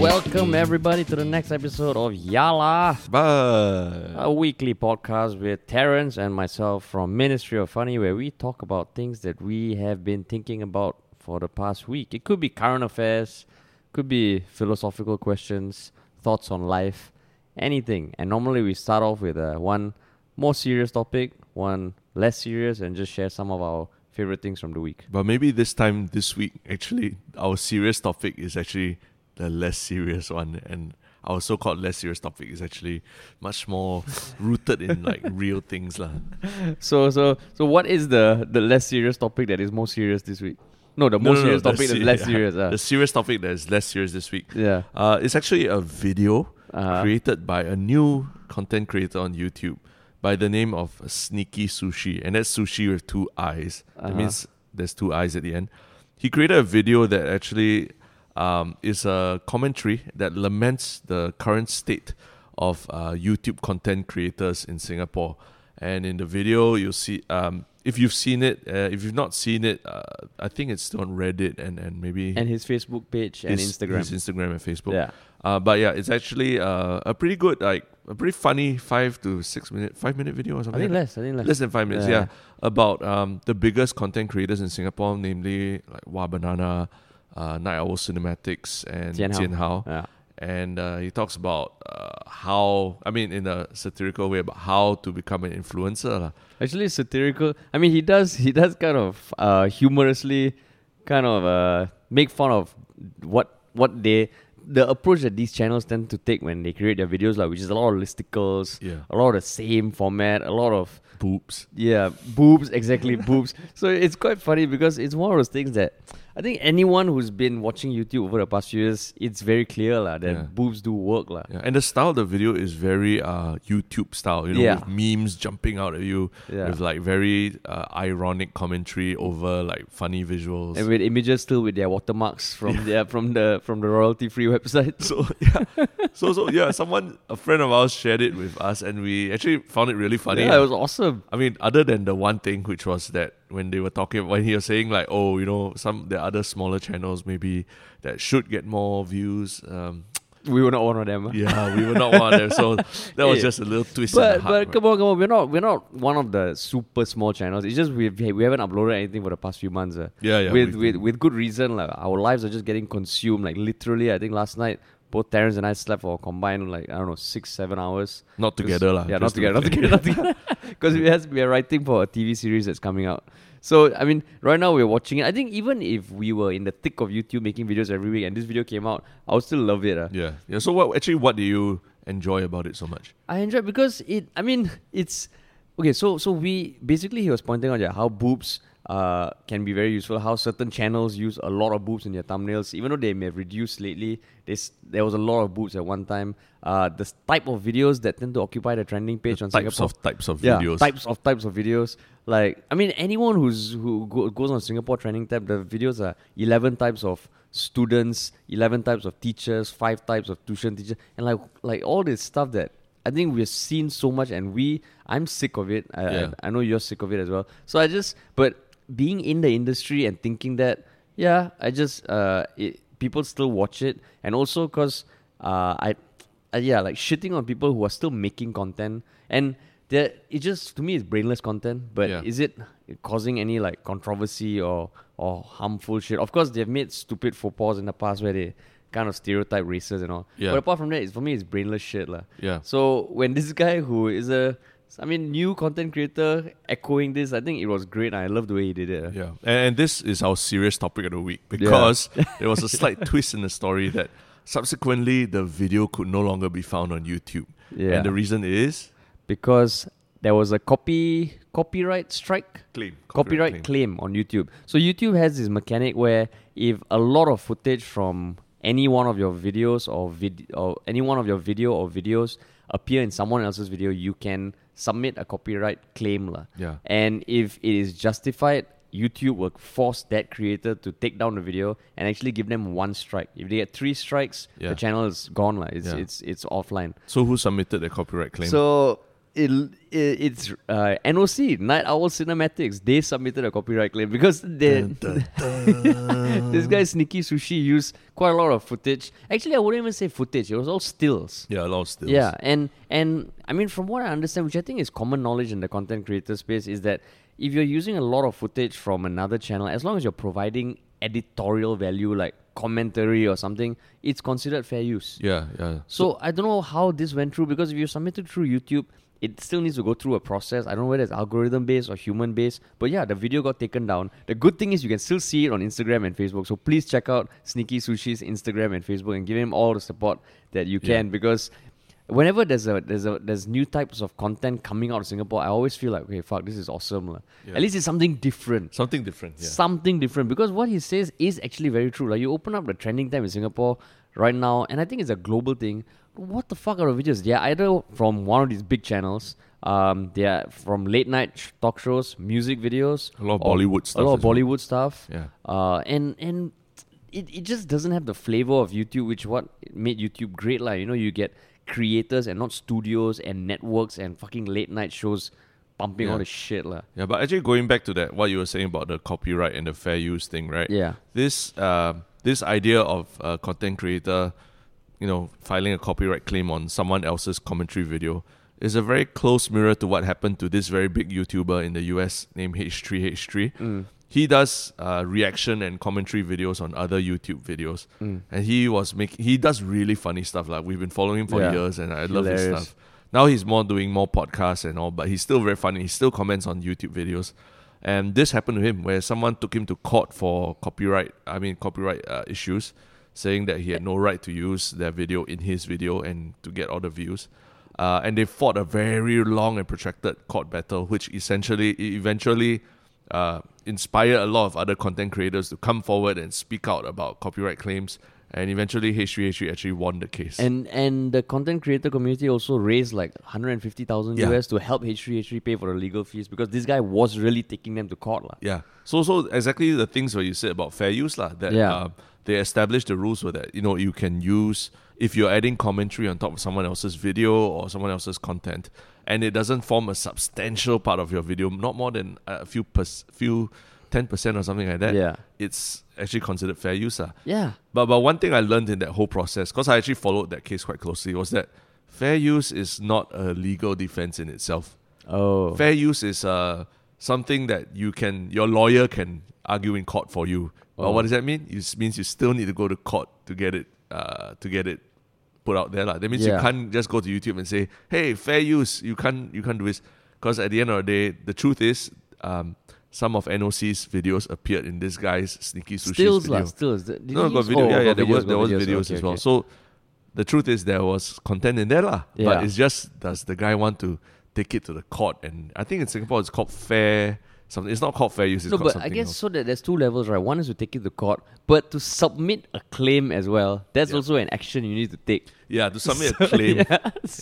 Welcome everybody to the next episode of Yala, a weekly podcast with Terence and myself from Ministry of Funny, where we talk about things that we have been thinking about for the past week. It could be current affairs, could be philosophical questions, thoughts on life, anything. And normally we start off with uh, one more serious topic, one less serious, and just share some of our favorite things from the week. but maybe this time this week actually our serious topic is actually the less serious one and our so-called less serious topic is actually much more rooted in like real things lah. So so so what is the the less serious topic that is more serious this week? No, the No, more no, no, serious the topic se- less yeah, serious. Uh. The serious topic that is less serious this week. yeah. Uh, it's actually a video Uh-huh. created by a new content creator on YouTube by the name of Sneaky Sushii, and that's sushi with two eyes. That Uh-huh. means there's two eyes at the end. He created a video that actually um, is a commentary that laments the current state of uh, YouTube content creators in Singapore. And in the video, you'll see um, if you've seen it. Uh, if you've not seen it, uh, I think it's still on Reddit and and maybe And his Facebook page and his- Instagram. his Instagram and Facebook. yeah. Uh, but yeah, it's actually uh, a pretty good, like a pretty funny five to six minute, five minute video or something. I think like less. I think less. less than five minutes. Yeah. Yeah, about um, the biggest content creators in Singapore, namely like Wah!Banana, uh, Night Owl Cinematics, and Hao. Jian Hao. Yeah. And uh, he talks about uh, how, I mean, in a satirical way, about how to become an influencer. Actually, satirical. I mean, he does. He does kind of uh, humorously, kind of uh, make fun of what what they the approach that these channels tend to take when they create their videos, like which is a lot of listicles, Yeah. a lot of the same format, a lot of Boobs. Yeah, boobs, exactly, boobs. So it's quite funny because it's one of those things that I think anyone who's been watching YouTube over the past few years, it's very clear la, that Yeah. boobs do work. La. Yeah, and the style of the video is very uh, YouTube style, you know, Yeah. with memes jumping out at you, Yeah. with like very uh, ironic commentary over like funny visuals. And with images still with their watermarks from their from the from the royalty free website. so yeah, so so yeah, someone a friend of ours shared it with us, and we actually found it really funny. Yeah, it was awesome. I mean, other than the one thing, which was that when they were talking, when he was saying like, oh, you know, some the other smaller channels maybe that should get more views. Um, We were not one of them. yeah, we were not one of them, so that was Yeah. just a little twist. in But the heart, but come on, come on, we're not we're not one of the super small channels. It's just we we haven't uploaded anything for the past few months. Uh. Yeah, yeah, with with with good reason. Like our lives are just getting consumed. Like literally, I think last night both Terence and I slept for a combined like I don't know six seven hours. Not together, lah. Yeah, not just to be together, not together, not together. Because we has we are writing for a TV series that's coming out. So I mean, right now we're watching it. I think even if we were in the thick of YouTube making videos every week and this video came out, I would still love it. Uh. Yeah, yeah. So what actually what do you enjoy about it so much? I enjoy because it. I mean, it's okay. So so we basically he was pointing out yeah, how boobs uh can be very useful. How certain channels use a lot of boobs in their thumbnails, even though they may have reduced lately. This there was a lot of boobs at one time. Uh, the type of videos that tend to occupy the trending page The on types Singapore. of types of yeah, videos. types of types of videos. Like I mean, anyone who's who go, goes on Singapore Trending tab, the videos are eleven types of students, eleven types of teachers, five types of tuition teachers, and like like all this stuff that I think we've seen so much, and we I'm sick of it. I, Yeah. I, I know you're sick of it as well. So I just but being in the industry and thinking that yeah, I just uh it, people still watch it, and also because uh I uh, yeah, like shitting on people who are still making content, and there it just to me it's brainless content. But Yeah. is it causing any like controversy or or harmful shit? Of course, they've made stupid faux pas in the past where they kind of stereotype races and all. Yeah. But apart from that, it's, for me, it's brainless shit, lah. Yeah. So when this guy who is a I mean, new content creator echoing this, I think it was great. I love the way he did it. Yeah, and, this is our serious topic of the week because there was a slight twist in the story that subsequently the video could no longer be found on YouTube. Yeah. And the reason is Because there was a copy copyright strike claim. copyright claim. on YouTube. So YouTube has this mechanic where if a lot of footage from any one of your videos or vid- or any one of your video or videos appear in someone else's video, you can submit a copyright claim. lah. Yeah. And if it is justified, YouTube will force that creator to take down the video and actually give them one strike. If they get three strikes, Yeah. the channel is gone. lah. It's Yeah. it's it's offline. So who submitted the copyright claim? So it, it it's uh, NOC Night Owl Cinematics. They submitted a copyright claim because they Dun, dun, dun. this guy Sneaky Sushii used quite a lot of footage. Actually, I wouldn't even say footage. It was all stills. yeah, a lot of stills. Yeah, and and I mean, from what I understand, which I think is common knowledge in the content creator space, is that if you're using a lot of footage from another channel, as long as you're providing editorial value like commentary or something, it's considered fair use. yeah, yeah. So I don't know how this went through because if you submit it through YouTube, it still needs to go through a process. I don't know whether it's algorithm based or human based. But yeah, the video got taken down. The good thing is you can still see it on Instagram and Facebook. So please check out Sneaky Sushii's Instagram and Facebook and give him all the support that you Yeah. can because whenever there's a there's a there's new types of content coming out of Singapore, I always feel like, okay, fuck, this is awesome. Yeah. At least it's something different Something different. Yeah. something different because what he says is actually very true. Like you open up the trending time in Singapore right now, and I think it's a global thing. What the fuck are the videos? They're either from one of these big channels, um, they're from late night sh- talk shows, music videos, A lot of or Bollywood stuff a lot of well. Bollywood stuff, Yeah. uh, and and it, it just doesn't have the flavor of YouTube, which what made YouTube great. Like you know, you get creators and not studios and networks and fucking late night shows pumping Yeah. all the shit, lah. Yeah, but actually going back to that, what you were saying about the copyright and the fair use thing, right? Yeah. This uh, this idea of a content creator, you know, filing a copyright claim on someone else's commentary video is a very close mirror to what happened to this very big YouTuber in the US named H3H3. Mm. He does uh, reaction and commentary videos on other YouTube videos, Mm. and he was making he does really funny stuff. Like we've been following him for Yeah. years, and I love his stuff. Now he's more doing more podcasts and all, but he's still very funny. He still comments on YouTube videos. And this happened to him where someone took him to court for copyright, I mean, copyright uh, issues, saying that he had no right to use their video in his video and to get all the views. Uh, and they fought a very long and protracted court battle, which essentially, eventually uh, inspired a lot of other content creators to come forward and speak out about copyright claims. And eventually, H3H3 actually won the case. And and the content creator community also raised like 150,000 Yeah. US to help H3H3 pay for the legal fees because this guy was really taking them to court. lah. Yeah. So so exactly the things where you said about fair use lah. That Yeah. uh, they established the rules so that you know you can use if you're adding commentary on top of someone else's video or someone else's content, and it doesn't form a substantial part of your video, not more than a few pers- few ten percent or something like that. Yeah. It's actually considered fair use lah. Yeah. But but one thing I learned in that whole process, because I actually followed that case quite closely, was that fair use is not a legal defense in itself. Oh. Fair use is uh, something that you can, your lawyer can argue in court for you. But Oh. what does that mean? It means you still need to go to court to get it, uh, to get it put out there. lah. That means you can't just go to YouTube and say, "Hey, fair use." You can't, you can't do this because at the end of the day, the truth is, um, some of NOC's videos appeared in this guy's sneaky sushi Stills, video. lah. Stills. Did No, got video. oh, yeah, yeah, there videos, was there was videos. videos Okay, as well. okay. So the truth is there was content in there, lah. Yeah. But it's just does the guy want to take it to the court? And I think in Singapore it's called fair something. It's not called fair use. It's No, called but I guess else. so that there's two levels, right? One is to take it to court, but to submit a claim as well, that's Yeah. also an action you need to take. Yeah, to submit a claim. yeah,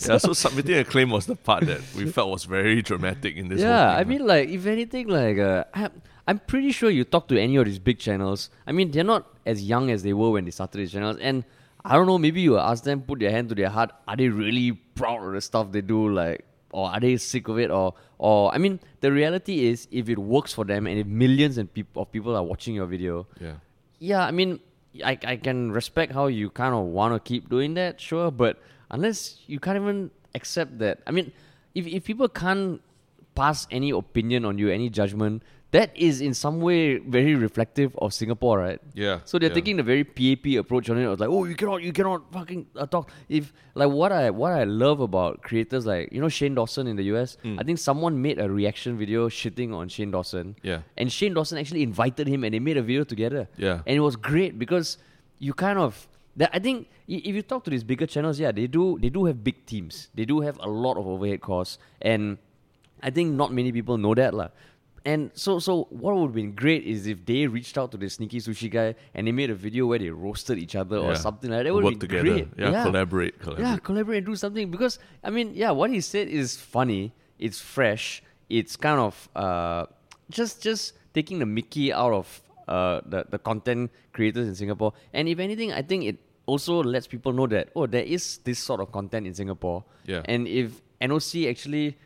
Yeah, so submitting a claim was the part that we felt was very dramatic in this. whole yeah, I mean, like, if anything, like, uh, I, I'm pretty sure you talk to any of these big channels. I mean, they're not as young as they were when they started these channels. And I don't know, maybe you ask them, put their hand to their heart, are they really proud of the stuff they do? Like, or are they sick of it? Or, or I mean, the reality is, if it works for them and if millions and peop- of people are watching your video, yeah. yeah, I mean, I, I can respect how you kind of want to keep doing that, sure, but unless you can't even accept that, I mean, if, if people can't pass any opinion on you, any judgment, that is in some way very reflective of Singapore, right? Yeah. So they're yeah. taking the very PAP approach on it. It's like, oh, you cannot, you cannot fucking uh, talk. If like what I what I love about creators like you know Shane Dawson in the US, Mm. I think someone made a reaction video shitting on Shane Dawson. Yeah. And Shane Dawson actually invited him, and they made a video together. Yeah. And it was great because you kind of. That I think if you talk to these bigger channels, yeah, they do they do have big teams. They do have a lot of overhead costs, and I think not many people know that lah. And so, so what would have been great is if they reached out to the sneaky sushi guy and they made a video where they roasted each other or something like that. That would Work be together. great. Yeah, collaborate, collaborate. Yeah, collaborate and do something because I mean, yeah, what he said is funny. It's fresh. It's kind of uh, just just taking the Mickey out of uh, the the content creators in Singapore. And if anything, I think it also lets people know that oh, there is this sort of content in Singapore. Yeah. And if NOC actually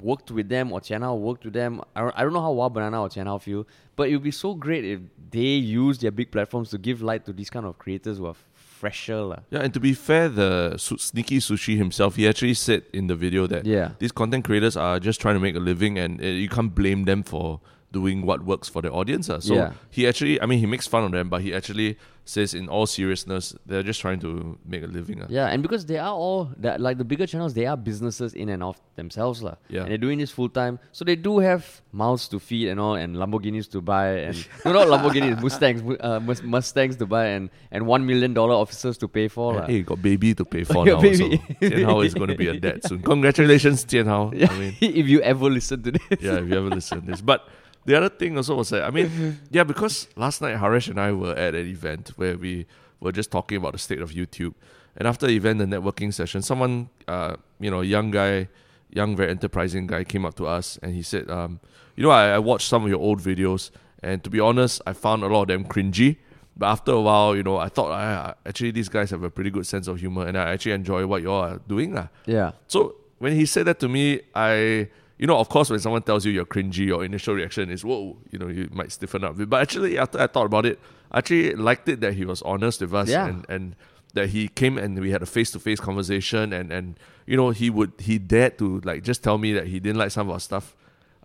worked with them or Jianhao worked with them. I don't, I don't know how Wah!Banana or Jianhao feel, but it would be so great if they use their big platforms to give light to these kind of creators who are fresher. lah. Yeah, and to be fair, the su- sneaky sushi himself, he actually said in the video that Yeah. these content creators are just trying to make a living, and uh, you can't blame them for doing what works for the audience. ah. So Yeah. he actually, I mean, he makes fun of them, but he actually says, in all seriousness, they're just trying to make a living. ah. Yeah, and because they are all that like the bigger channels, they are businesses in and of themselves, lah. Yeah. And they're doing this full time, so they do have mouths to feed and all, and Lamborghinis to buy, and no, not Lamborghinis, Mustangs, uh, Mustangs to buy, and and one million dollar officers to pay for, And, hey, got baby to pay for now. baby. So Jianhao is going to be a dad soon. Congratulations, Jianhao. Yeah, I mean, if you ever listen to this. yeah, if you ever listen to this. But the other thing also was that, I mean, yeah, because last night Haresh and I were at an event where we were just talking about the state of YouTube. And after the event, the networking session, someone, uh, you know, young guy, young, very enterprising guy came up to us and he said, um, you know, I, I watched some of your old videos and to be honest, I found a lot of them cringy. But after a while, you know, I thought, I- actually, these guys have a pretty good sense of humor and I actually enjoy what you all are doing. lah. Yeah. So when he said that to me, I, you know, of course, when someone tells you you're cringy, your initial reaction is, whoa, you know, you might stiffen up. But actually, after I thought about it, I actually liked it that he was honest with us Yeah. and, and that he came and we had a face to face conversation and, and, you know, he would, he dared to like just tell me that he didn't like some of our stuff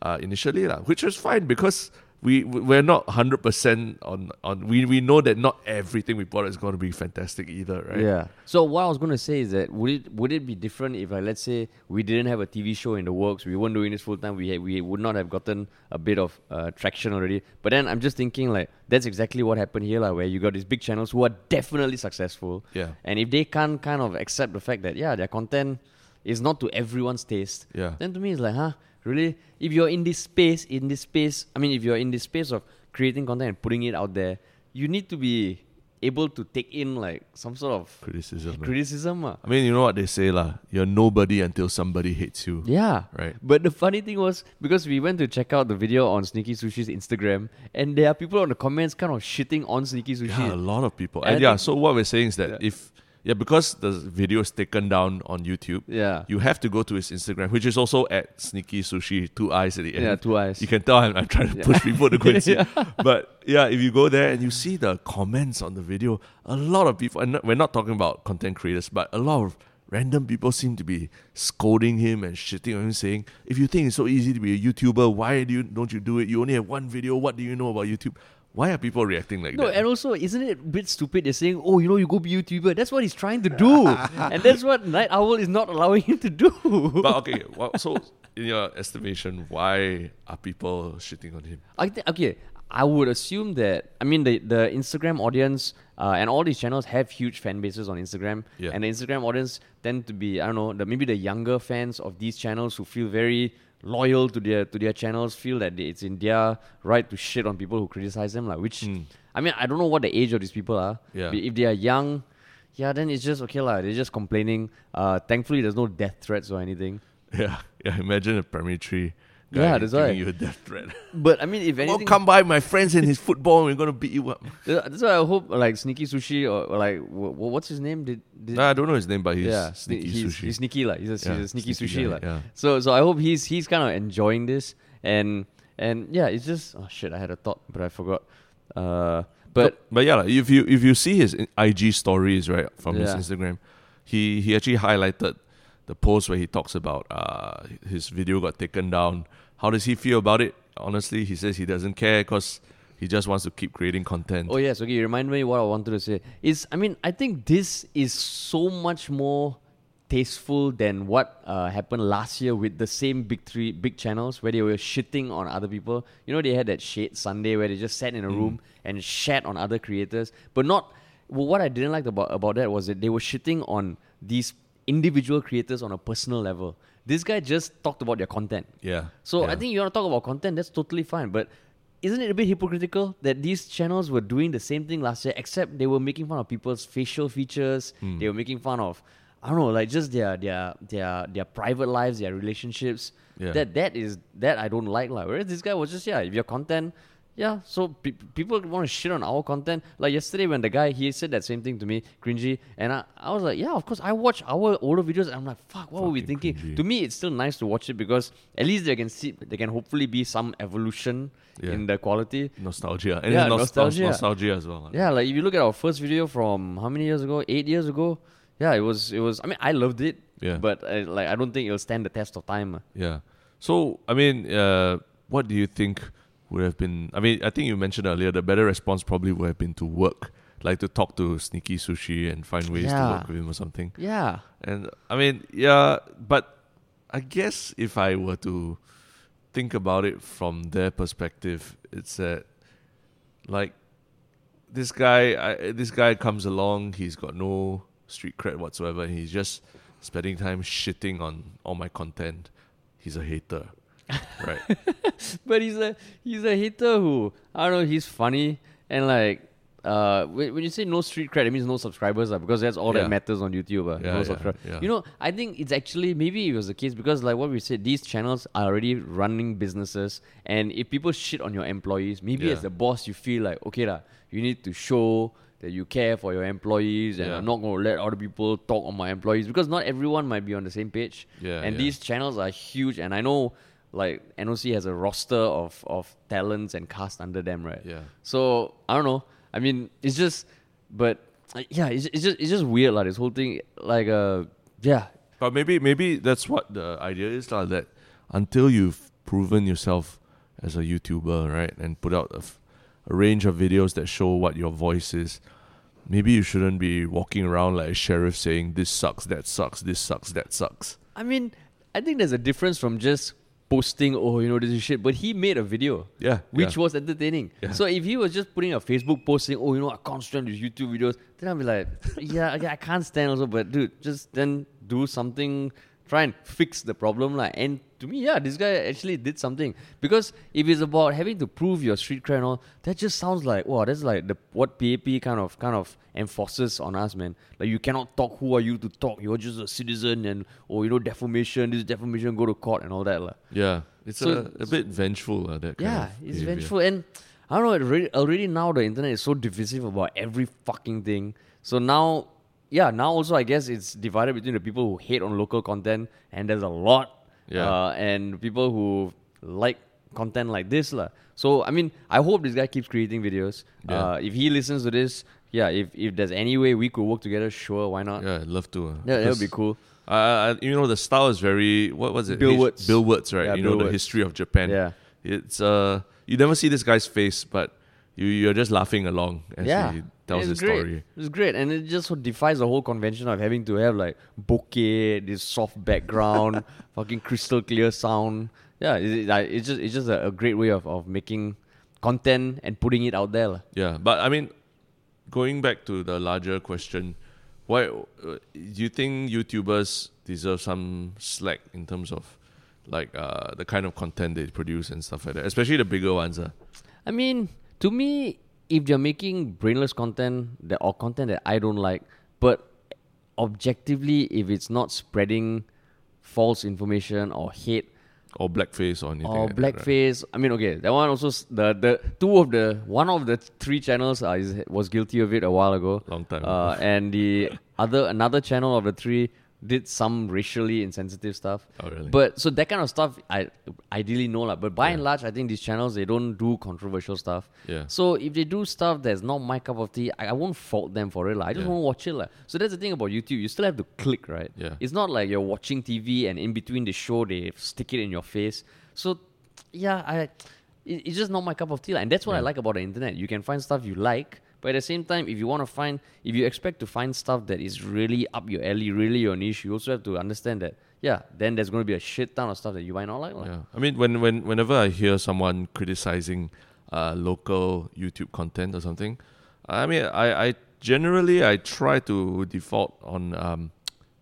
uh, initially, lah, which was fine because we, we're not 100% on, on, we, we know that not everything we out is going to be fantastic either, right? Yeah. So what I was going to say is that would it would it be different if like let's say we didn't have a TV show in the works, we weren't doing this full time, we had, we would not have gotten a bit of uh, traction already. But then I'm just thinking like that's exactly what happened here, like where you got these big channels who are definitely successful. Yeah. And if they can't kind of accept the fact that yeah, their content is not to everyone's taste, Yeah. then to me it's like, huh, really? If you're in this space, in this space, I mean, if you're in this space of creating content and putting it out there, you need to be able to take in like some sort of Criticism. criticism. ah. I mean, you know what they say, lah. You're nobody until somebody hates you. Yeah. Right. But the funny thing was because we went to check out the video on Sneaky Sushii's Instagram, and there are people on the comments kind of shitting on Sneaky Sushii. Yeah, a lot of people. And And, yeah, so what we're saying is that Yeah. if yeah, because the video is taken down on YouTube, Yeah. you have to go to his Instagram, which is also at Sneaky Sushii, two eyes at the end. Yeah, two eyes. You can tell I'm, I'm trying to Yeah. push people to go and see. Yeah. But yeah, if you go there and you see the comments on the video, a lot of people, and we're not talking about content creators, but a lot of random people seem to be scolding him and shitting on him, saying, "If you think it's so easy to be a YouTuber, why do you don't you do it? You only have one video. What do you know about YouTube?" Why are people reacting like No, that? and also, isn't it a bit stupid? They're saying, "Oh, you know, you go be YouTuber." That's what he's trying to do, and that's what Night Owl is not allowing him to do. but okay, well, so in your estimation, why are people shitting on him? I think okay. I would assume that I mean the the Instagram audience uh, and all these channels have huge fan bases on Instagram, Yeah. and the Instagram audience tend to be I don't know the, maybe the younger fans of these channels who feel very loyal to their to their channels feel that they- it's in their right to shit on people who criticize them like which Mm. I mean I don't know what the age of these people are. Yeah. If they are young, yeah, then it's just okay lah. They're just complaining. Uh, thankfully, there's no death threats or anything. Yeah, yeah. Imagine a primary three guy Yeah, that's why. you a death threat. But I mean, if anything, come by, my friends in his football. We're gonna beat you up. That's why I hope like Sneaky Sushii or, or like wh- wh- what's his name? Did, did Nah, I don't know his name, but he's yeah, sneaky he's, sushi. He's sneaky like he's a, Yeah, he's a sneaky, sneaky sushi guy, like. yeah. So so I hope he's he's kind of enjoying this and and yeah, it's just oh shit, I had a thought but I forgot. Uh, but but yeah, like, if you if you see his IG stories right from Yeah. his Instagram, he he actually highlighted the post where he talks about uh his video got taken down. How does he feel about it? Honestly, he says he doesn't care because he just wants to keep creating content. Oh yes, okay. You remind me what I wanted to say. Is I mean I think this is so much more tasteful than what uh, happened last year with the same big three big channels where they were shitting on other people. You know they had that shade Sunday where they just sat in a room and shat on other creators, but not. Well, what I didn't like about about that was that they were shitting on these individual creators on a personal level. This guy just talked about their content. yeah. So yeah. I think you want to talk about content, that's totally fine. But isn't it a bit hypocritical that these channels were doing the same thing last year, except they were making fun of people's facial features. Hmm. They were making fun of, I don't know, like just their their their their private lives, their relationships. Yeah. That that is that I don't like, like. Whereas this guy was just yeah, if your content Yeah, so pe- people want to shit on our content. Like yesterday, when the guy he said that same thing to me, cringy, and I, I was like, yeah, of course, I watch our older videos. And I'm like, fuck, what were we thinking? cringy. To me, it's still nice to watch it because at least they can see, they can hopefully be some evolution Yeah. in the quality. Nostalgia. And Yeah, nos- nostalgia. nostalgia as well. Yeah, like if you look at our first video from how many years ago? Eight years ago. Yeah, it was. It was. I mean, I loved it. Yeah. But uh, like, I don't think it'll stand the test of time. uh. Yeah. So, I mean, uh, what do you think would have been? I mean, I think you mentioned earlier the better response probably would have been to work, like to talk to Sneaky Sushii and find ways to work with him or something. Yeah. And I mean, yeah, but I guess if I were to think about it from their perspective, it's that like this guy, I, this guy comes along, he's got no street cred whatsoever, and he's just spending time shitting on all my content. He's a hater, right? But he's a he's a hater who I don't know. He's funny and like uh when, when you say no street cred, it means no subscribers, uh, because that's all Yeah. that matters on YouTube. Uh, Yeah, no yeah, subscribers. You know, I think it's actually maybe it was the case because like what we said, these channels are already running businesses, and if people shit on your employees, maybe as the boss you feel like okay lah, you need to show that you care for your employees and Yeah. I'm not going to let other people talk on my employees because not everyone might be on the same page. Yeah, and yeah. these channels are huge and I know like NOC has a roster of of talents and cast under them, right? Yeah. So I don't know. I mean, it's just, but uh, yeah, it's, it's just it's just weird, like this whole thing. Like, uh, yeah, But maybe maybe that's what the idea is lah. That until you've proven yourself as a YouTuber, right, and put out a, f- a range of videos that show what your voice is, maybe you shouldn't be walking around like a sheriff saying this sucks, that sucks, this sucks, that sucks. I mean, I think there's a difference from just posting, oh, you know, this is shit. But he made a video. Yeah, Which yeah. was entertaining. Yeah. So if he was just putting a Facebook post saying, oh, you know, I can't stand these YouTube videos, then I'd be like, yeah, yeah, I can't stand also, but dude, just then do something, try and fix the problem. Like, and to me, yeah, this guy actually did something. Because if it's about having to prove your street cred and all, that just sounds like, wow, that's like the what PAP kind of kind of enforces on us, man. Like you cannot talk, who are you to talk? You're just a citizen and oh, you know, defamation, this is defamation, go to court and all that. lah. Yeah, it's So- a, a bit vengeful. Uh, that kind Yeah, it's behavior. vengeful, and I don't know. It already, already now the internet is so divisive about every fucking thing. So now, yeah, now also I guess it's divided between the people who hate on local content, and there's a lot, Yeah. uh, and people who like content like this, lah. So I mean, I hope this guy keeps creating videos. Yeah. Uh, if he listens to this, yeah, if if there's any way we could work together, sure, why not? Yeah, I'd love to. Uh, Yeah, that would be cool. Uh, you know, the style is very what was it? Bill Wurtz. Bill Wurtz, right? Yeah, you Bill know the history of Japan. Yeah. It's uh, you never see this guy's face, but you you're just laughing along as yeah, he tells it's his great. story. It's great, and it just defies the whole convention of having to have like bokeh, this soft background, fucking crystal clear sound. Yeah, it, it- like, it's just it's just a, a great way of, of making content and putting it out there. lah. Yeah, but I mean, going back to the larger question, why uh, do you think YouTubers deserve some slack in terms of like uh, the kind of content they produce and stuff like that, especially the bigger ones? Uh. I mean, to me, if you're making brainless content that or content that I don't like, but objectively, if it's not spreading false information or hate Or blackface or anything. or like that, right? blackface. I mean, okay, that one also the the two of the one of the three channels uh, is, was guilty of it a while ago. Long time Uh, ago. and the other another channel of the three did some racially insensitive stuff. Oh, really? But so that kind of stuff, I ideally know lah. But by and large, I think these channels they don't do controversial stuff. Yeah. So if they do stuff that's not my cup of tea, I, I won't fault them for it. lah. I just Yeah. won't watch it. lah. So that's the thing about YouTube. You still have to click, right? Yeah. It's not like you're watching TV and in between the show they stick it in your face. So yeah, I it, it's just not my cup of tea. lah. And that's what I like about the internet. You can find stuff you like, but at the same time, if you want to find, if you expect to find stuff that is really up your alley, really your niche, you also have to understand that. Yeah, then there's going to be a shit ton of stuff that you might not like. lah. Yeah, I mean, when when whenever I hear someone criticizing uh, local YouTube content or something, I mean, I, I generally I try to default on um,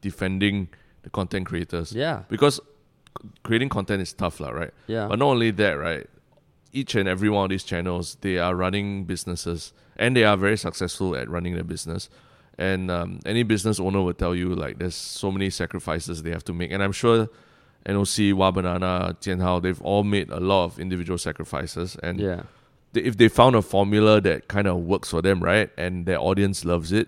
defending the content creators. Yeah. because creating content is tough, lah, right? Yeah. But not only that, right? Each and every one of these channels, they are running businesses, and they are very successful at running their business. And um, any business owner will tell you like there's so many sacrifices they have to make, and I'm sure NOC, Wah!Banana, Jian Hao, they've all made a lot of individual sacrifices. And Yeah. they, if they found a formula that kind of works for them, right, and their audience loves it,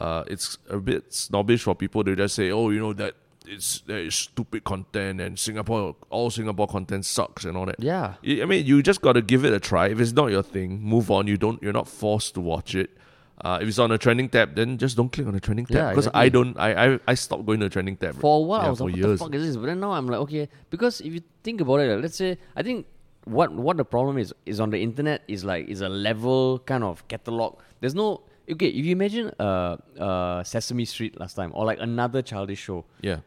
uh, it's a bit snobbish for people to just say, oh, you know that it's that is stupid content and Singapore all Singapore content sucks and all that. Yeah. I mean, you just got to give it a try. If it's not your thing, move on. You don't. You're not forced to watch it. Uh, if it's on a trending tab, then just don't click on the trending tab Yeah, because I don't. I, I I stopped going to the trending tab For a while, yeah, I was for like, what years. the fuck is this? But then now I'm like, okay, because if you think about it, let's say, I think what what the problem is is on the internet is like is a level kind of catalog. There's no okay. If you imagine uh uh Sesame Street last time or like another childish show, Yeah,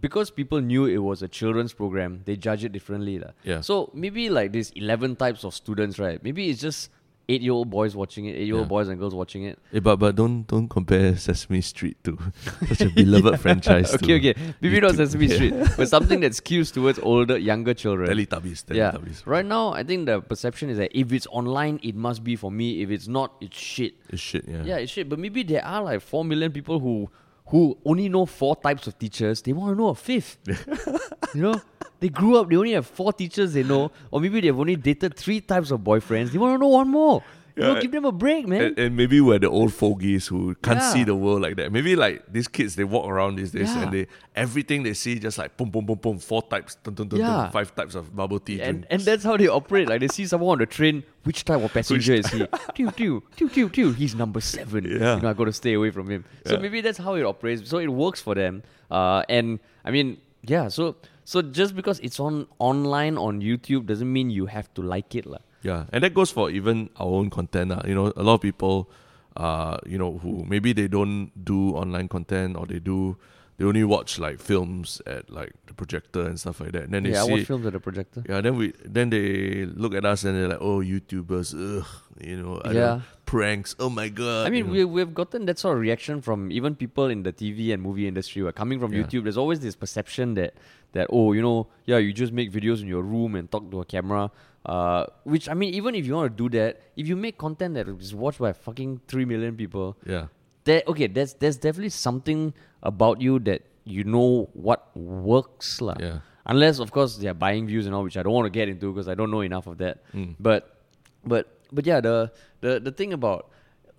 because people knew it was a children's program, they judge it differently. Yeah. So maybe like these 11 types of students, right? Maybe it's just eight year old boys watching it, eight year old Yeah. boys and girls watching it. Eh, but but don't don't compare Sesame Street to such a beloved franchise. okay, okay. Maybe not Sesame Yeah. Street, but something that skews towards older, younger children. Teletubbies. yeah. Teletubbies. Right now, I think the perception is that if it's online, it must be for me. If it's not, it's shit. It's shit. Yeah. Yeah, it's shit. But maybe there are like four million people who who only know four types of teachers. They want to know a fifth. you know, they grew up. They only have four teachers they know, or maybe they've only dated three types of boyfriends. They want to know one more. Yeah. give them a break, man. And, and maybe we're the old fogies who can't Yeah. see the world like that. Maybe like these kids, they walk around these days Yeah. and they everything they see just like boom, boom, boom, boom, four types, dun, dun, dun, Yeah. five types of bubble tea. and and that's how they operate. Like they see someone on the train, which type of passenger is he? Tew, tew, tew, tew, tew. He's number seven. Yeah. You know, I got to stay away from him. So maybe that's how it operates. So it works for them. Uh, and I mean, yeah. So so just because it's on online on YouTube doesn't mean you have to like it, lah. Yeah, and that goes for even our own content. Uh. You know, a lot of people, uh, you know, who maybe they don't do online content or they do, they only watch like films at like the projector and stuff like that. And then they Yeah, I see, watch films at the projector. yeah, then we, then they look at us and they're like, oh, YouTubers, ugh, you know, I Yeah. pranks. Oh my god. I mean, you know. we, we've gotten that sort of reaction from even people in the TV and movie industry. Where coming from Yeah. YouTube, there's always this perception that that oh, you know, yeah, you just make videos in your room and talk to a camera. Uh, which I mean, even if you want to do that, if you make content that is watched by fucking three million people, yeah, that okay, there's there's definitely something about you that you know what works, lah. yeah, Unless, of course, they're buying views and all, which I don't want to get into because I don't know enough of that. Mm. But, but, but yeah, the the the thing about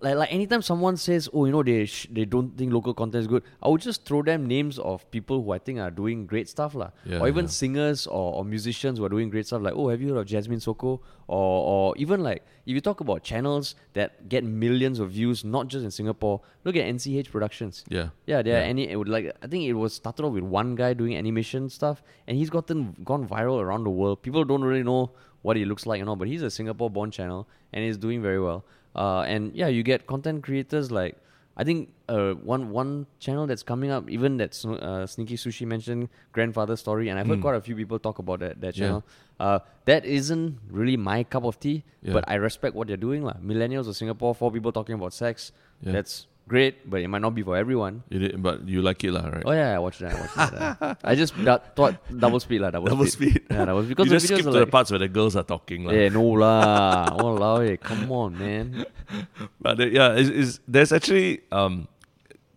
like like anytime someone says, oh, you know, they sh- they don't think local content is good, I would just throw them names of people who I think are doing great stuff, lah. Yeah, or even yeah. singers or, or musicians who are doing great stuff. Like, oh, have you heard of Jasmine Sokko? Or or even like if you talk about channels that get millions of views, not just in Singapore, look at NCH Productions. yeah, Yeah, there are any. It would like I think it was started off with one guy doing animation stuff, and he's gotten gone viral around the world. People don't really know what he looks like, you know, but he's a Singapore-born channel and he's doing very well. Uh, and yeah, you get content creators like I think uh one one channel that's coming up, even that uh, Sneaky Sushii mentioned grandfather story, and I've heard Mm. quite a few people talk about that that Yeah. channel. Uh, that isn't really my cup of tea, Yeah. but I respect what they're doing, lah. Millennials of Singapore, four people talking about sex. Yeah. That's great, but it might not be for everyone. You did, but you like it, lah, right? Oh yeah, I watched that. I watched that. I just du- thought double speed lah. Double, Double speed. speed. Yeah, that was because you the just skip to the parts where the girls are talking, lah. Yeah, no lah. Walao, eh, come on, man. But the, yeah, it's, it's, there's actually um,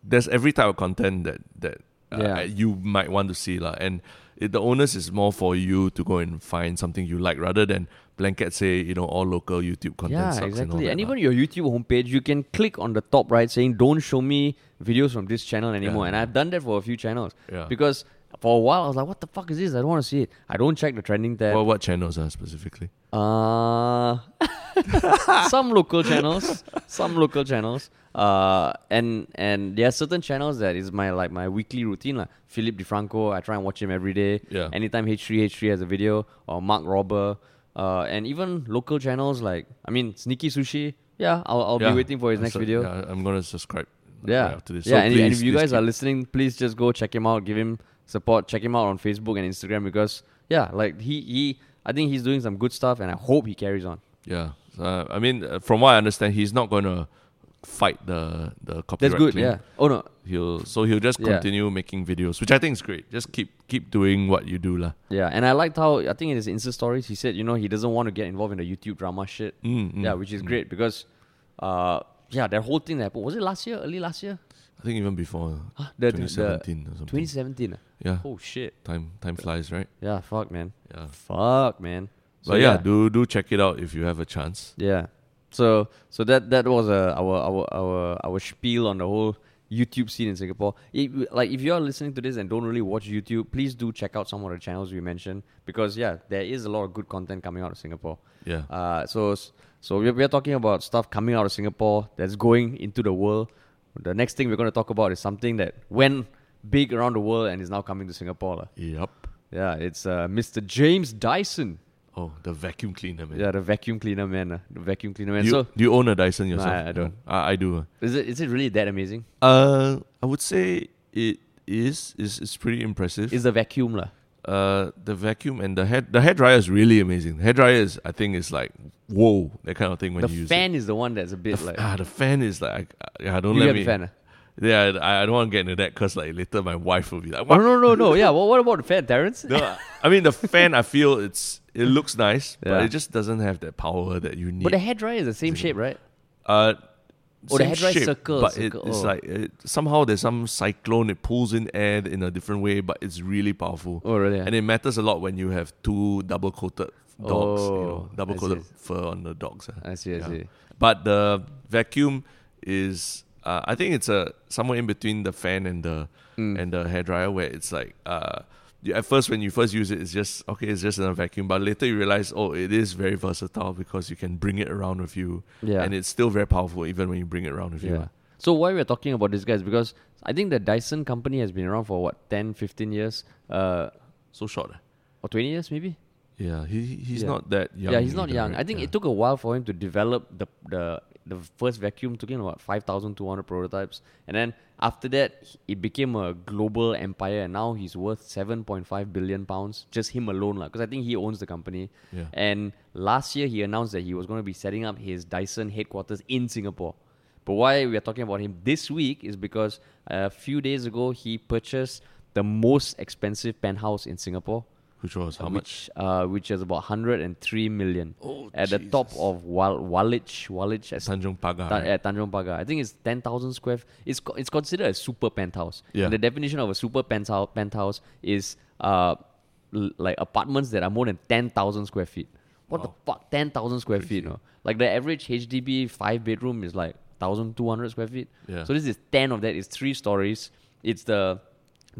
there's every type of content that that uh, Yeah. you might want to see lah, and it, the onus is more for you to go and find something you like rather than blanket say you know all local YouTube content. yeah, sucks And, all exactly. that And even your YouTube homepage, you can click on the top right saying "Don't show me videos from this channel anymore." Yeah. And I've done that for a few channels yeah. because for a while I was like, "What the fuck is this? I don't want to see it." I don't check the trending tab. well, what channels are specifically? Uh, some local channels, some local channels. Uh, and and there are certain channels that is my like my weekly routine like Philip DeFranco. I try and watch him every day. Yeah. Anytime H3 H3 has a video or Mark Rober. Uh, and even local channels like I mean Sneaky Sushii. Yeah, I'll I'll Yeah, be waiting for his next su- video. Yeah, I'm gonna subscribe. Yeah. right after this. Yeah, So and, and if you please guys are listening, please just go check him out, give him support, check him out on Facebook and Instagram because yeah, like he he I think he's doing some good stuff and I hope he carries on. yeah, uh, I mean, uh, from what I understand, he's not gonna fight the the copyright. That's good, claim. yeah. Oh no, He'll so he'll just Yeah. continue making videos, which I think is great. Just keep keep doing what you do, lah. Yeah, and I liked how I think in his Insta stories he said, you know, he doesn't want to get involved in the YouTube drama shit. Mm, mm, Yeah, which is mm. great because, uh, yeah, that whole thing that happened was it last year, early last year, I think even before huh? the, the, the 2017 or something. 2017. yeah, Oh shit. time time flies, right? Yeah, fuck man, Yeah, fuck man. So but yeah, yeah. do do check it out if you have a chance. Yeah. So so that that was uh, our our our our spiel on the whole YouTube scene in Singapore. It, like if you are listening to this and don't really watch YouTube, please do check out some of the channels we mentioned because yeah, there is a lot of good content coming out of Singapore. Yeah. Uh, so so we're, we're talking about stuff coming out of Singapore that's going into the world. The next thing we're going to talk about is something that went big around the world and is now coming to Singapore. lah. Yep. Yeah, it's uh, Mr. James Dyson. Oh, the vacuum cleaner, man. Yeah, the vacuum cleaner man. Uh, the vacuum cleaner man. Do you, so do you own a Dyson yourself? I- I don't. No. I, I do. is it is it really that amazing? Uh, I would say it is. Is it's pretty impressive. Is the vacuum lah? uh, the vacuum and the head the hair dryer is really amazing. The Hair dryer is I think is like whoa that kind of thing when The you use the fan is the one that's a bit f- like. ah, the fan is like uh, yeah. Don't you let have me. a fan? ah? Yeah, I, I don't want to get into that because like later my wife will be like, Oh what? no no no! Yeah, what, what about the fan, Terence? No, I mean the fan. I feel it's it looks nice, but Yeah. it just doesn't have that power that you need. But the hair dryer is the same shape, right? uh, Oh, the same hair dryer shape, circle, but circle, It, it's oh. like it, somehow there's some cyclone. It pulls in air in a different way, but it's really powerful. Oh really? And it matters a lot when you have two double coated dogs, you know, Oh, double I coated see. fur on the dogs. I see. I see. But the vacuum is, uh, I think it's a somewhere in between the fan and the Mm. and the hair dryer, where it's like, uh, you, at first when you first use it, it's just okay, it's just in a vacuum. But later you realize, oh, it is very versatile because you can bring it around with you, Yeah. and it's still very powerful even when you bring it around with you. So why we're talking about this guys? because I think the Dyson company has been around for what 10, 15 years, uh, So short. eh? or twenty years maybe. Yeah, he he's Yeah. not that young. yeah, he's not either, young. right? I think Yeah. it took a while for him to develop the the the first vacuum. Took him what five thousand two hundred prototypes, and then after that, it became a global empire. And now he's worth seven point five billion pounds, just him alone. Because I think he owns the company. Yeah. And last year, he announced that he was going to be setting up his Dyson headquarters in Singapore. But why we are talking about him this week is because a few days ago he purchased the most expensive penthouse in Singapore Which was how much? which uh, which is about 103 million Oh, at the top of Wal- Wallich Wallich at, Tanjong Pagar. Ta- right? at Tanjong Pagar. I think it's 10,000 square. F- it's co- it's considered a super penthouse. Yeah. And the definition of a super penthouse penthouse is uh l- like apartments that are more than 10,000 square feet. What the fuck? 10,000 square feet, no? Like the average HDB five bedroom is like 1,200 square feet. Yeah. So this is 10 of that. It's three stories. It's the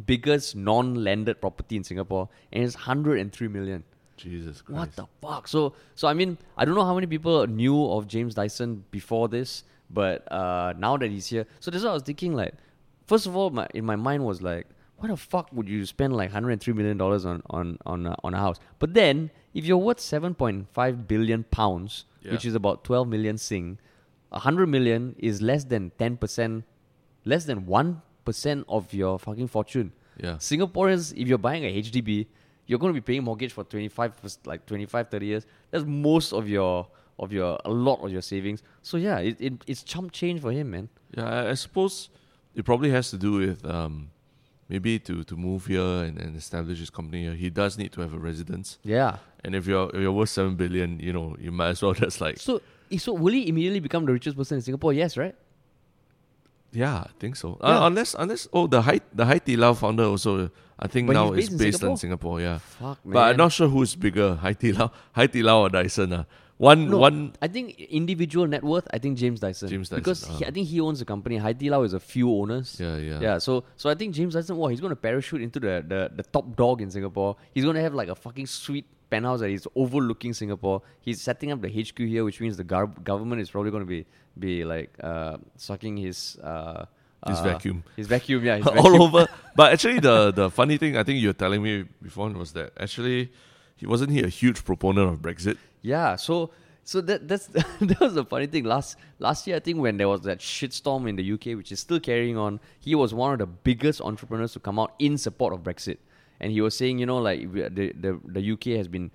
biggest non-landed property in Singapore, and it's 103 million. Jesus Christ. What the fuck? So, so I mean, I don't know how many people knew of James Dyson before this, but uh, now that he's here, so that's what I was thinking. Like, first of all, my in my mind was like, what the fuck would you spend like 103 million dollars on on on a, on a house? But then, if you're worth 7.5 billion pounds, Yeah. which is about 12 million sing, 100 million is less than 10 percent, less than one percent of your fucking fortune. Yeah. Singaporeans, if you're buying a HDB, you're going to be paying mortgage for 25, pers- like 25, 30 years. That's most of your, of your, a lot of your savings. So yeah, it, it it's chump change for him, man. Yeah, I, I suppose it probably has to do with um, maybe to, to move here and, and establish his company here. He does need to have a residence, Yeah. and if you're if you're worth seven billion, you know, you might as well just like So, so will he immediately become the richest person in Singapore? Yes, right? Yeah, I think so. Yeah. Uh, unless unless oh the Hai the Hai Di Lao founder also I think But now is based in based Singapore? in Singapore. Yeah, Fuck, man. but I'm not sure who's bigger, Hai Di Lao, Hai Di Lao or Dyson. Uh. One No, one I think individual net worth. I think James Dyson. James Dyson, because he, ah. I think he owns the company. Hai Di Lao is a few owners. yeah yeah Yeah, so so I think James Dyson, wow, he's going to parachute into the, the, the top dog in Singapore. He's going to have like a fucking sweet penthouse that is overlooking Singapore. He's setting up the HQ here, which means the gar- government is probably going to be be like uh, sucking his uh, His uh, vacuum. His vacuum, yeah, his all over. But actually, the the funny thing I think you were telling me before was that actually he wasn't he a huge proponent of Brexit. Yeah, so so that that's that was the funny thing. Last last year, I think when there was that shitstorm in the UK, which is still carrying on, he was one of the biggest entrepreneurs to come out in support of Brexit. And he was saying, you know, like the the, the UK has been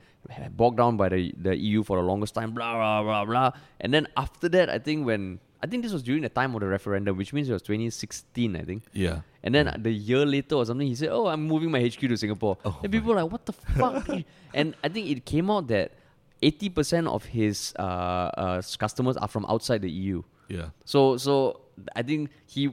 bogged down by the the EU for the longest time, blah blah blah blah. And then after that, I think when I think this was during the time of the referendum, which means it was 2016, I think. Yeah. And then the year later or something, he said, "Oh, I'm moving my HQ to Singapore." Oh and people were like, "What the fuck?" and I think it came out that 80% of his uh, uh, customers are from outside the EU. Yeah. So, so I think he.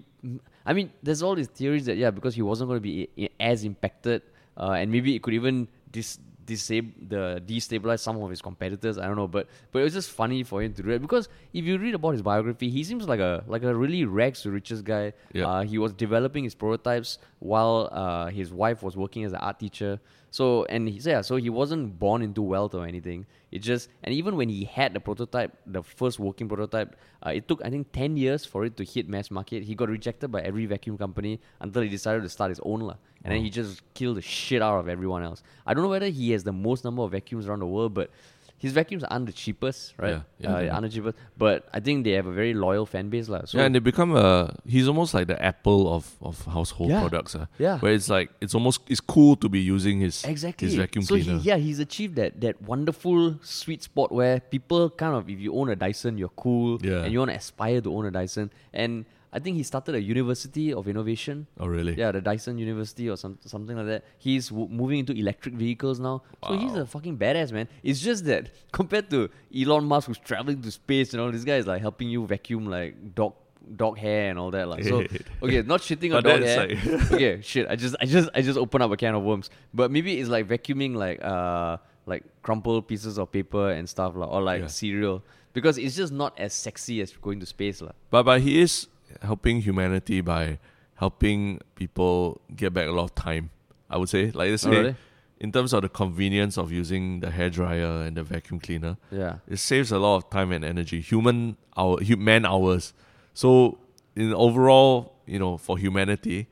I mean, there's all these theories that yeah, because he wasn't going to be i- as impacted, uh, and maybe it could even dis- disab- the destabilize some of his competitors. I don't know, but but it was just funny for him to do it because if you read about his biography, he seems like a like a really rags to riches guy. Yeah. Uh, he was developing his prototypes while uh, his wife was working as an art teacher. So and he yeah, so he wasn't born into wealth or anything. It just and even when he had the prototype, the first working prototype, uh, it took I think ten years for it to hit mass market. He got rejected by every vacuum company until he decided to start his own lah. And then he just killed the shit out of everyone else. I don't know whether he has the most number of vacuums around the world, but his vacuums aren't the cheapest, right? Yeah, yeah, uh, are. aren't the cheapest. But I think they have a very loyal fan base lah. So yeah, and they become a. He's almost like the Apple of, of household Yeah. products. Uh, Yeah. Where it's like it's almost it's cool to be using his Exactly. his vacuum so cleaner. He, yeah, he's achieved that that wonderful sweet spot where people kind of, if you own a Dyson, you're cool, Yeah. and you want to aspire to own a Dyson. And I think he started a University of Innovation. oh really? Yeah, the Dyson University or some, something like that. He's w- moving into electric vehicles now. Wow. So he's a fucking badass, man. It's just that compared to Elon Musk, who's traveling to space and all, this guy is like helping you vacuum like dog dog hair and all that. Like. So, okay, not shitting on dog hair. like- okay, shit. I just, I just, I just opened up a can of worms. But maybe it's like vacuuming like, uh, like crumpled pieces of paper and stuff, like, or like Yeah. cereal, because it's just not as sexy as going to space, lah. But but he is helping humanity by helping people get back a lot of time. I would say, like let's Oh, really? in terms of the convenience of using the hairdryer and the vacuum cleaner, Yeah. it saves a lot of time and energy, human hour, man hours. So in overall, you know, for humanity,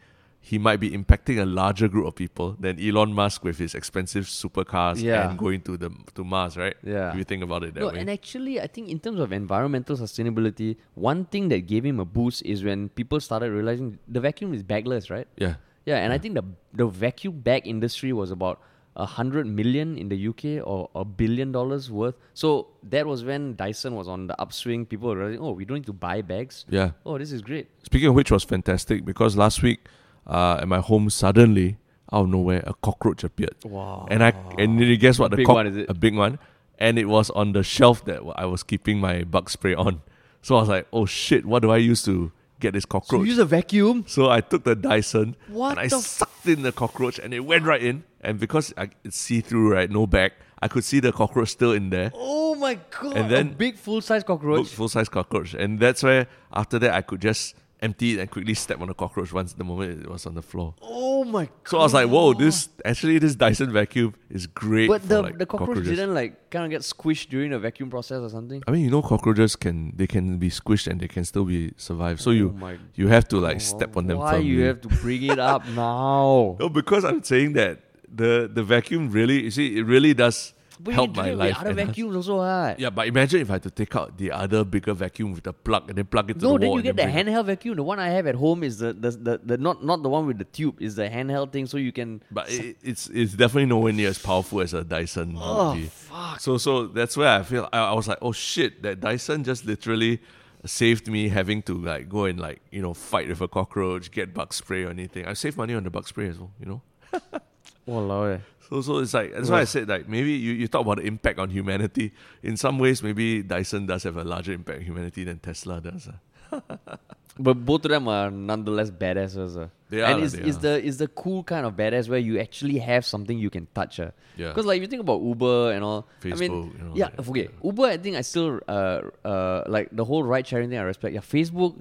he might be impacting a larger group of people than Elon Musk with his expensive supercars Yeah. and going to the to Mars, right? Yeah. If you think about it that No, way. and actually, I think in terms of environmental sustainability, one thing that gave him a boost is when people started realizing the vacuum is bagless, right? yeah. Yeah, and I think the the vacuum bag industry was about a hundred million in the UK or a billion dollars worth. So that was when Dyson was on the upswing. People were realizing, oh, we don't need to buy bags. Yeah. Oh, this is great. Speaking of which was fantastic because last week uh, at my home suddenly out of nowhere a cockroach appeared. Wow. And I and you guess what the Big cock- one, is it? a big one and it was on the shelf that I was keeping my bug spray on. So I was like, "Oh shit, what do I use to get this So cockroach?" you use a vacuum. So I took the Dyson What and I the f- sucked in the cockroach and it went right in. And because I, it's see through, right, no bag, I could see the cockroach still in there. Oh my god! And then- a big full size cockroach. Full size cockroach. And that's where after that I could just empty it and quickly step on the cockroach once the moment it was on the floor. Oh my god! So I was like, whoa, this actually this Dyson vacuum is great. But the like, the cockroach cockroaches. didn't like kind of get squished during the vacuum process or something. I mean, you know, cockroaches can they can be squished and they can still be survive. So oh you you have to like step on them Why firmly. you have to bring it up now? No, because I'm saying that the the vacuum really, you see, it really does Help my life. other enhance- vacuums also, right? Yeah, but imagine if I had to take out the other bigger vacuum with the plug and then plug it to No, the then you get and the handheld vacuum. The one I have at home is the, the, the, the not not the one with the tube. Is the handheld thing, so you can. But it, it's it's definitely nowhere near as powerful as a Dyson. Oh fuck! So so that's where I feel I, I was like, oh shit, that Dyson just literally saved me having to like go and like you know fight with a cockroach, get bug spray or anything. I saved money on the bug spray as well, you know. Walao eh. So so it's like that's why I said like maybe you, you talk about the impact on humanity. In some ways, maybe Dyson does have a larger impact on humanity than Tesla does. ah. But both of them are nonetheless badasses. Uh. They are and it's, it's the it's the cool kind of badass where you actually have something you can touch. Uh. Yeah. Because like if you think about Uber and all, I mean, Facebook, you know, yeah, like- okay, Uber. I think I still uh uh like the whole ride sharing thing. I respect. Yeah, Facebook,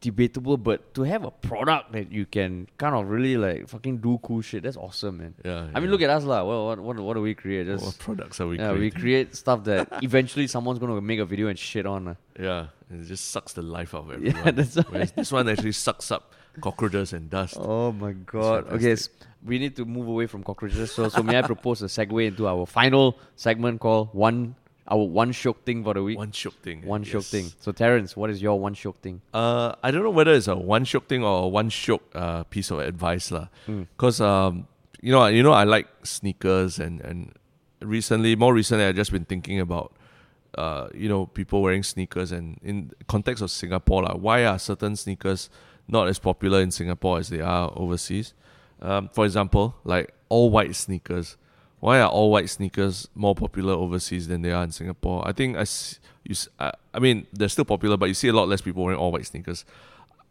debatable, but to have a product that you can kind of really like fucking do cool shit, that's awesome, man. Yeah, I mean, look at us, lah. What what what, what do we create? Just What products are we yeah, we create stuff that eventually someone's gonna make a video and shit on. Uh. Yeah, it just sucks the life out of Yeah, everyone. that's why. Whereas this one actually sucks up cockroaches and dust. Oh my god. Okay, s- we need to move away from cockroaches. So, so may I propose a segue into our final segment called one our one shiok thing for the week. One shiok thing. One shiok yes. thing. So Terence, what is your one shiok thing? Uh, I don't know whether it's a one shiok thing or a one shiok uh, piece of advice lah. Hmm. Because um, you know, you know, I like sneakers and and recently, more recently, I've just been thinking about uh, you know, people wearing sneakers and in context of Singapore, like why are certain sneakers not as popular in Singapore as they are overseas? Um, for example, like all white sneakers. Why are all white sneakers more popular overseas than they are in Singapore? I think I, you, s- I, I mean, they're still popular, but you see a lot less people wearing all white sneakers.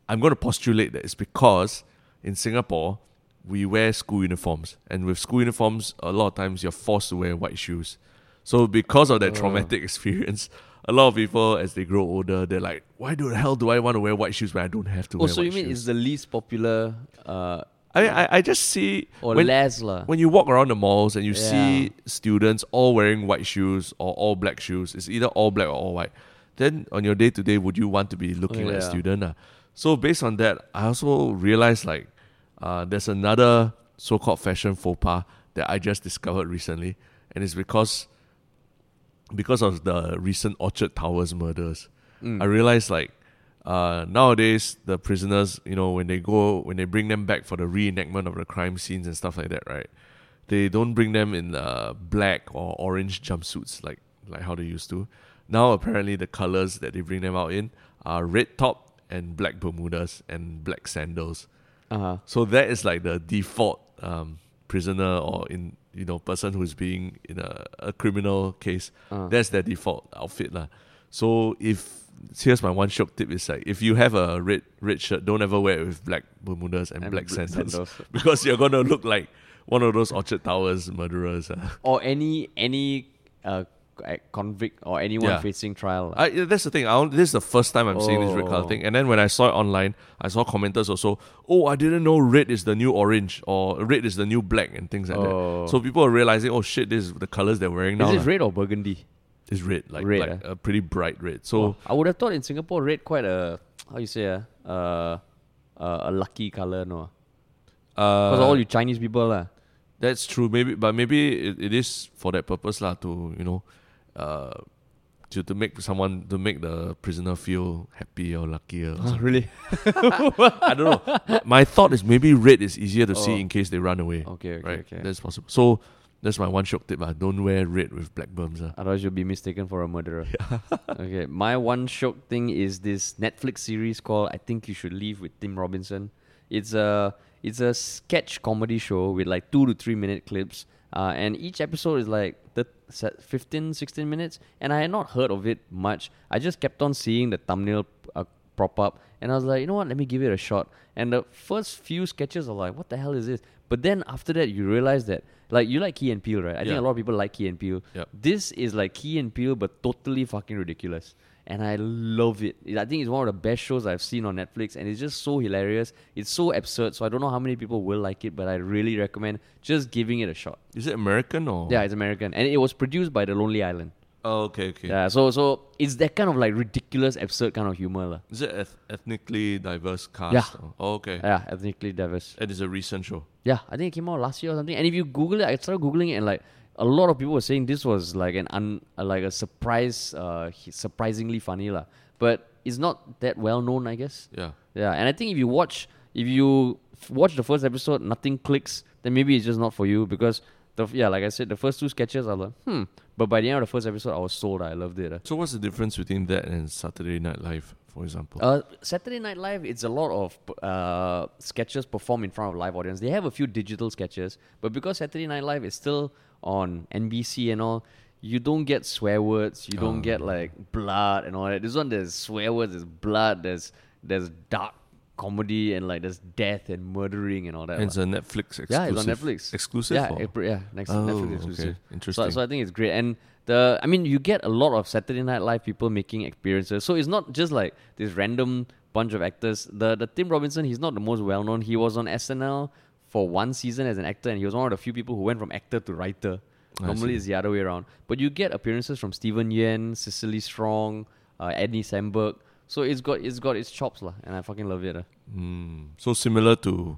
I'm going to postulate that it's because in Singapore, we wear school uniforms, and with school uniforms, a lot of times you're forced to wear white shoes. So because of that Oh. traumatic experience, a lot of people as they grow older, they're like, "Why the hell do I want to wear white shoes when I don't have to Oh, wear so you mean shoes?" it's the least popular uh, I, I I just see or when, less when you walk around the malls and you Yeah. see students all wearing white shoes or all black shoes, it's either all black or all white. Then on your day to day, would you want to be looking like a student? ah? So based on that, I also realized like uh, there's another so-called fashion faux pas that I just discovered recently, and it's because because of the recent Orchard Towers murders. Mm. I realized like uh, nowadays the prisoners, you know, when they go when they bring them back for the reenactment of the crime scenes and stuff like that, right? They don't bring them in uh, black or orange jumpsuits like like how they used to. Now apparently the colors that they bring them out in are red top and black bermudas and black sandals. Uh-huh. So that is like the default um, prisoner or in you know person who's being in a, a criminal case. Uh. That's their default outfit lah. So if here's my one shiok tip is like if you have a red red shirt, don't ever wear it with black bermudas and, And black sandals, sandals. because you're gonna look like one of those Orchard Towers murderers. ah. Or any any uh, convict or anyone Yeah. facing trial. I, that's the thing. I, this is the first time I'm seeing this red color Oh. thing. And then when I saw it online, I saw commenters also, oh, I didn't know red is the new orange or red is the new black and things like Oh. that. So people are realizing, oh shit, this is the colors they're wearing now. Is it red or burgundy? It's red, like, Red, like eh? a pretty bright red. So Oh, I would have thought in Singapore red quite a how you say uh, uh, uh, a lucky color no because uh, all you Chinese people lah. that's true. Maybe, but maybe it, it is for that purpose lah. To you know, uh, to to make someone to make the prisoner feel happy or lucky or something. really? I don't know. My thought is maybe red is easier to Oh. see in case they run away. Okay, okay, right? okay. That's possible. So that's my one shiok tip. Uh. Don't wear red with black berms. Uh. Otherwise, you'll be mistaken for a murderer. okay, my one shiok thing is this Netflix series called "I Think You Should Leave" with Tim Robinson. It's a it's a sketch comedy show with like two to three minute clips, uh, and each episode is like the 15, 16 minutes. And I had not heard of it much. I just kept on seeing the thumbnail uh, prop up, and I was like, you know what? Let me give it a shot. And the first few sketches are like, what the hell is this? But then after that, you realize that like you like Key and Peele, right? I think a lot of people like Key and Peele. Yep. This is like Key and Peele, but totally fucking ridiculous. And I love it. I think it's one of the best shows I've seen on Netflix, and it's just so hilarious. It's so absurd. So I don't know how many people will like it, but I really recommend just giving it a shot. Is it American or? Yeah, it's American, and it was produced by the Lonely Island. Oh, okay, okay. Yeah, so so it's that kind of like ridiculous, absurd kind of humor, lah. Is it eth- ethnically diverse cast? Yeah. Oh, okay. Yeah, ethnically diverse. It is a recent show. Yeah, I think it came out last year or something. And if you Google it, I started googling it, and like a lot of people were saying this was like an un, uh, like a surprise, uh, surprisingly funny lah. But it's not that well known, I guess. Yeah. Yeah, and I think if you watch, if you f- watch the first episode, nothing clicks, then maybe it's just not for you because the yeah, like I said, the first two sketches are like hmm, but by the end of the first episode, I was sold. I loved it. uh. So what's the difference between that and Saturday Night Live, for example? Uh, Saturday Night Live, it's a lot of uh, sketches performed in front of live audience. They have a few digital sketches, but because Saturday Night Live is still on NBC and all, you don't get swear words. You don't Oh. get like blood and all that. This one, there's swear words, there's blood, there's there's dark comedy and like there's death and murdering and all that. and it's a Netflix exclusive. yeah, it's on Netflix. Exclusive. Yeah, or? April, yeah, next Oh, Netflix okay. exclusive. Interesting. So, so I think it's great. And the, I mean, you get a lot of Saturday Night Live people making experiences. So it's not just like this random bunch of actors. The the Tim Robinson, he's not the most well known. He was on SNL for one season as an actor, and he was one of the few people who went from actor to writer. Normally, it's the other way around. But you get appearances from Steven Yeun, Cecily Strong, uh, Andy Samberg. So it's got it's got its chops lah, and I fucking love it. uh. Hmm. So similar to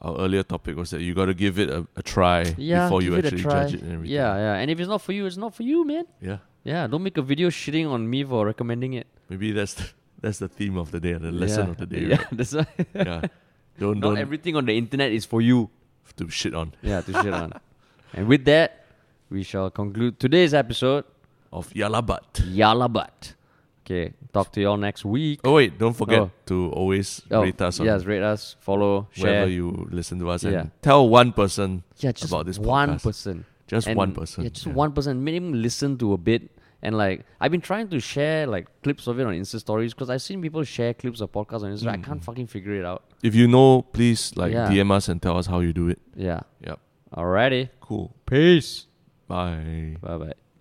our earlier topic was that you got to give it a, a try Yeah, before you give it a actually judge it and everything. Yeah, yeah. And if it's not for you, it's not for you, man. Yeah. Yeah, don't make a video shitting on me for recommending it. Maybe that's the, that's the theme of the day, the lesson Yeah. of the day. Yeah, right? that's yeah. Don't Not don't everything on the internet is for you. to shit on Yeah, to shit on. And with that, we shall conclude today's episode. of Yalabat. Yalabat. Okay, talk to y'all next week. Oh wait, don't forget Oh. to always Oh, rate us on yes, rate us, follow, share. wherever you listen to us and Yeah. tell one person yeah, just about this one person. just And- one person. Yeah, just yeah. one person. Him listen to a bit And like I've been trying to share like clips of it on Insta stories because I've seen people share clips of podcasts on Insta. I can't Mm. fucking figure it out. If you know, please like Yeah. DM us and tell us how you do it. Yeah. Yep. Alrighty. Cool. Peace. Bye. Bye bye.